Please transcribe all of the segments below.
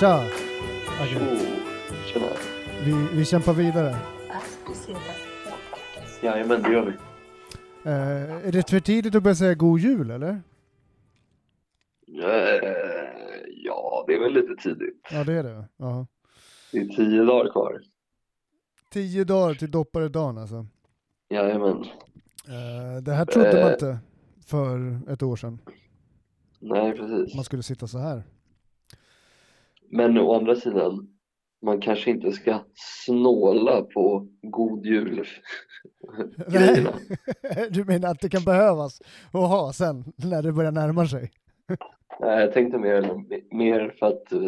Tja! Oh, tjena. Vi, vi kämpar vidare. Jajamän, det gör vi. Eh, är det för tidigt att börja säga god jul eller? Eh, ja, det är väl lite tidigt. Ja det är det. Ja. Det är tio dagar kvar. Tio dagar till dopparedagen alltså. Jajamän. Eh, det här trodde man Eh. inte för ett år sedan. Nej, precis. Man skulle sitta så här. Men å andra sidan, man kanske inte ska snåla på god jul grejerna. du menar att det kan behövas att ha sen när det börjar närma sig? Nej, jag tänkte mer, mer för att eh,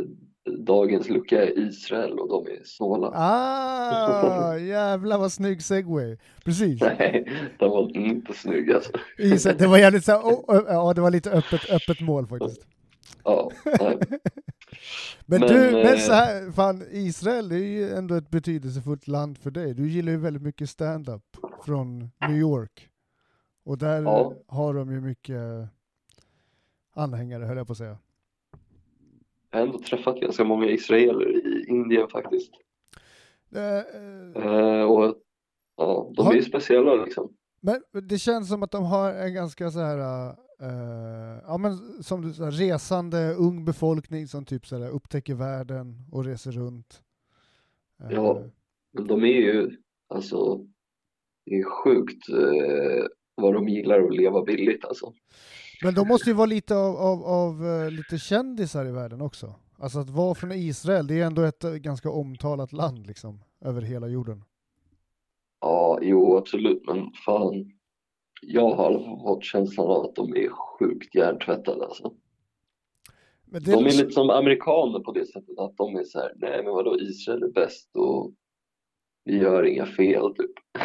dagens lucka är Israel och de är snåla. Ah, jävlar vad snygg segway. Precis. Nej, de var inte snygga alltså. Israel, det var jävligt så här, oh, oh, ja det var lite öppet, öppet mål faktiskt. Ja, nej. Men, Men, du, men eh, så här, fan Israel är ju ändå ett betydelsefullt land för dig. Du gillar ju väldigt mycket stand-up från New York. Och där Ja. har de ju mycket anhängare höll jag på att säga. Jag har ändå träffat ganska många israeler i Indien faktiskt. Eh, och ja, de är ju speciella liksom. Men det känns som att de har en ganska så här, eh, ja men som du sa, resande ung befolkning som typ så här upptäcker världen och reser runt. Eh, Ja. Men de är ju, alltså, det är sjukt eh, vad de gillar att leva billigt alltså. Men de måste ju vara lite av, av, av lite kändisar i världen också. Alltså att vara från Israel, det är ändå ett ganska omtalat land liksom, över hela jorden. Ja, jo absolut, men fan. Jag har fått känslan av att de är sjukt hjärntvättade alltså. Men De är lite som amerikaner på det sättet att de är så här, nej men vadå Israel är bäst och vi gör inga fel typ.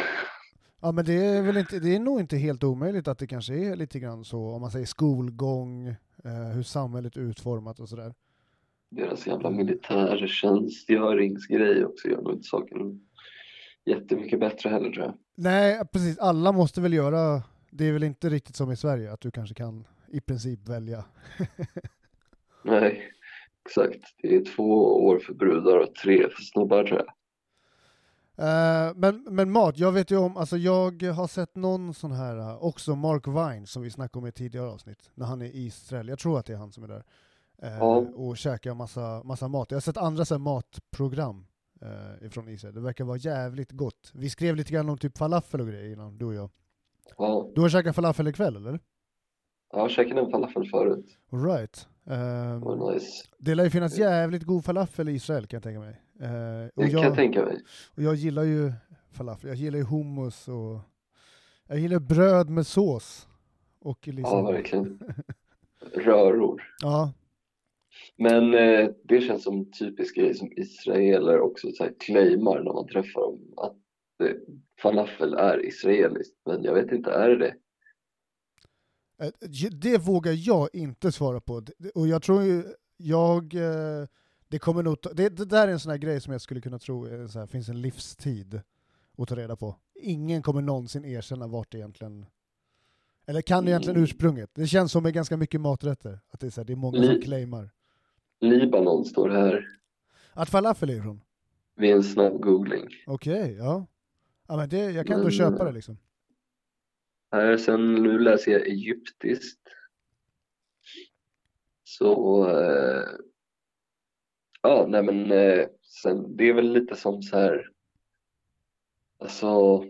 Ja men det är väl inte, det är nog inte helt omöjligt att det kanske är lite grann så, om man säger skolgång, eh, hur samhället är utformat och sådär. Deras jävla militärtjänstgöringsgrej också gör nog inte saken jättemycket bättre heller tror jag. Nej, precis. Alla måste väl göra, det är väl inte riktigt som i Sverige, att du kanske kan i princip välja. Nej, exakt. Det är två år för brudar och tre för snubbar tror jag. Eh, men, men mat, jag vet ju om, alltså jag har sett någon sån här, eh, också Mark Vine som vi snackade om i tidigare avsnitt, när han är i Israel, jag tror att det är han som är där, eh, Ja. och käkar massa, massa mat. Jag har sett andra så matprogram eh, ifrån Israel, det verkar vara jävligt gott. Vi skrev lite grann om typ falafel och grejer innan, du och jag. Ja, Du har käkat falafel ikväll eller? jag har käkat en falafel förut. All right. Det var nice. det lär ju finnas jävligt god falafel i Israel kan jag tänka mig. Eh, och, Det kan jag jag, tänka mig. och jag gillar ju falafel, jag gillar ju hummus och jag gillar bröd med sås. Och Ja, liksom, verkligen. Röror. ja, Men eh, det känns som typisk grej som israeler också så här claimar när man träffar dem. Att eh, falafel är israeliskt. Men jag vet inte, är det det? Eh, Det vågar jag inte svara på. Det- Och jag tror ju, jag, eh, det kommer nog, det, det där är en sån här grej som jag skulle kunna tro är så här, finns en livstid att ta reda på. Ingen kommer någonsin erkänna vart det egentligen, eller kan egentligen Mm. ursprunget. Det känns som med ganska mycket maträtter, att det är, så här, det är många som claimar. Libanon står här Att falafel är ifrån? vid en snabb googling. Okej, ja. ja men det, jag kan ändå Men, köpa eh, det liksom. Här, sen nu läser jag egyptiskt. Så, eh, ja, nej men eh, sen, det är väl lite som så här, alltså,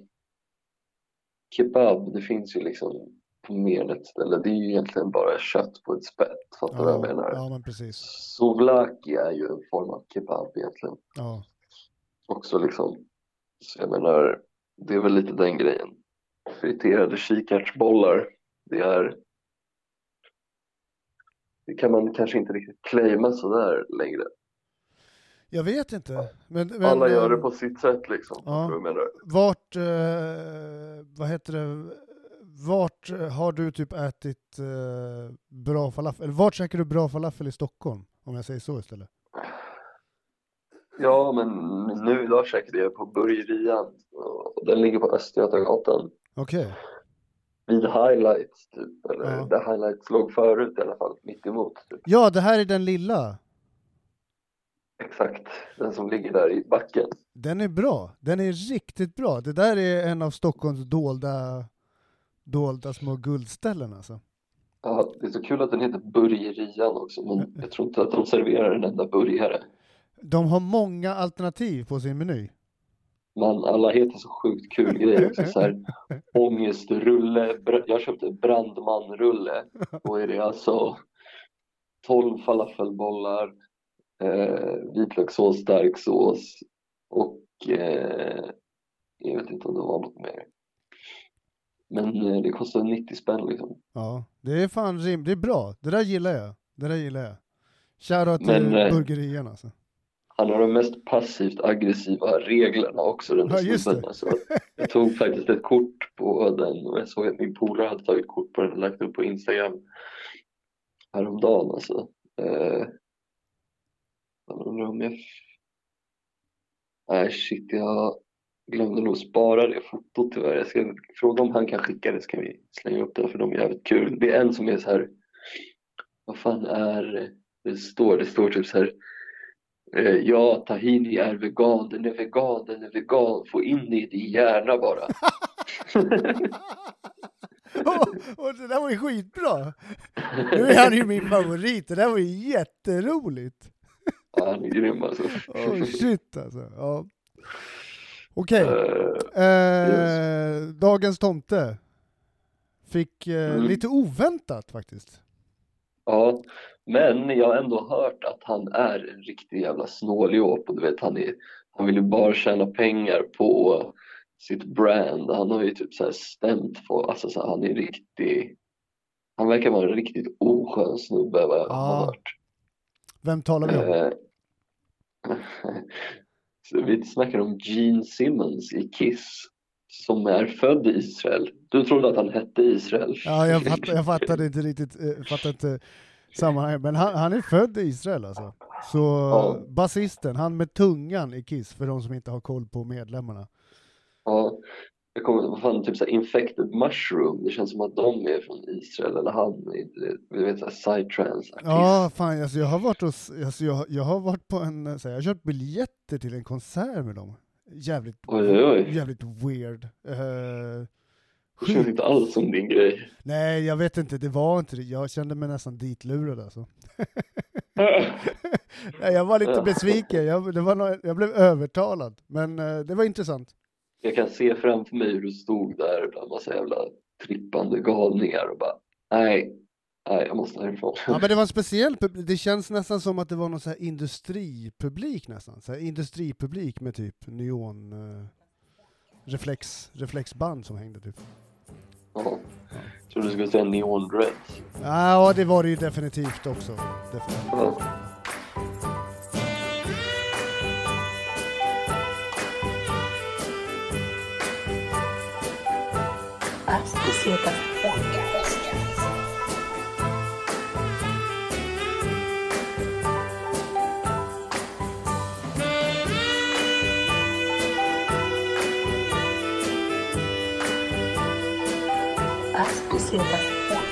kebab, det finns ju liksom mer än ett ställe. Det är ju egentligen bara kött på ett spett, fattar du vad jag Ja, menar? ja men precis. Souvlaki är ju en form av kebab egentligen Ja. också liksom. Så jag menar, det är väl lite den grejen. Friterade kikärtsbollar, det är det kan man kanske inte riktigt claima sådär längre. Jag vet inte. Men, men, Alla gör det eh, på sitt sätt liksom. ja. Vart, eh, vad heter det, vart eh, har du typ ätit eh, bra falafel? Eller vart käkar du bra falafel i Stockholm? Om jag säger så istället. Ja, men nu idag käkade jag på Burgerian och den ligger på Östgötagatan Okej. vid Highlights typ, eller Ja. där Highlights låg förut i alla fall, mitt emot typ. Ja, det här är den lilla. Exakt, den som ligger där i backen. Den är bra. Den är riktigt bra. Det där är en av Stockholms dolda, dolda små guldställen alltså. Ja, det är så kul att den heter Burgerian också, men jag tror inte att de serverar en enda burgare. De har många alternativ på sin meny. Men alla heter så sjukt kul grejer också. Så här, ångestrulle, jag köpte brandmanrulle. Då är det alltså 12 falafelbollar, eh, vitlökssås, stark sås och eh, jag vet inte om det var något mer. Men eh, det kostade 90 spänn liksom. Ja, det är fan rim. Det är bra. Det där gillar jag. Det där gillar jag. Shoutout till Men, eh, burgerian alltså. Han har de mest passivt aggressiva reglerna också den här Ja, snubben. Alltså, jag tog faktiskt ett kort på den och jag såg att min polare hade tagit kort på den och lagt upp på Instagram häromdagen alltså. Eh, jag undrar om jag... Nej shit, jag glömde nog spara det fotot tyvärr. Jag ska fråga om han kan skicka det så kan vi slänga upp det för de är jävligt kul. Det är en som är så här. Vad fan är det? Står, det står typ så här. Eh, ja, tahini är vegan, den är vegan, den är vegan, få in det i din hjärna bara. och, och det där var ju skitbra! Nu är han ju min favorit. Det där var ju jätteroligt. Ja, han är grym alltså. Oh shit alltså. Ja. Okej. Eh, Eh, dagens tomte. Fick eh, Mm. lite oväntat faktiskt. Ja, men jag har ändå hört att han är en riktig jävla snåljåp och du vet han, är, han vill ju bara tjäna pengar på sitt brand. Han har ju typ så här stämt på, alltså så här, han är riktig, han verkar vara en riktigt oskön snubbe vad jag har Ja. hört. Vem talar vi om? Vi snackar om Gene Simmons i Kiss som är född i Israel. Du trodde att han hette Israel? Ja, jag, fatt, jag fattade inte riktigt, eh, fattade inte sammanhanget. Men han, han är född i Israel alltså. Så Ja. basisten, han med tungan i Kiss, för de som inte har koll på medlemmarna. Ja, jag kommer vad fan, typ såhär Infected Mushroom, det känns som att de är från Israel eller han, vi vet såhär psytrance. Ja, fan alltså jag har varit hos, alltså jag, jag har varit på en, så här, jag har köpt biljetter till en konsert med dem. Jävligt, Oj, oj, jävligt weird. Eh, Det känns inte alls som din grej. nej, jag vet inte, det var inte det. Jag kände mig nästan ditlurad alltså. Jag var lite besviken, jag, det var nå- jag blev övertalad. Men eh, det var intressant. Jag kan se framför mig hur du stod där bland massa jävla trippande galningar och bara nej, nej jag måste härifrån. Ja men det var en speciell det känns nästan som att det var någon så här industripublik nästan. Så här industripublik med typ neon eh, reflex, reflexband som hängde typ. Ja. Tror du skulle säga Neon Dreads. Ja det var det ju definitivt också. Definitivt. Ja. hasta ciertas Hasta ciertas